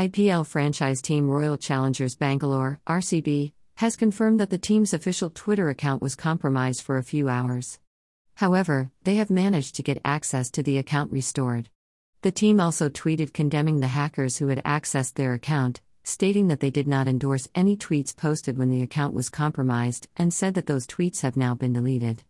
IPL franchise team Royal Challengers Bangalore, RCB, has confirmed that the team's official Twitter account was compromised for a few hours. However, they have managed to get access to the account restored. The team also tweeted condemning the hackers who had accessed their account, stating that they did not endorse any tweets posted when the account was compromised, and said that those tweets have now been deleted.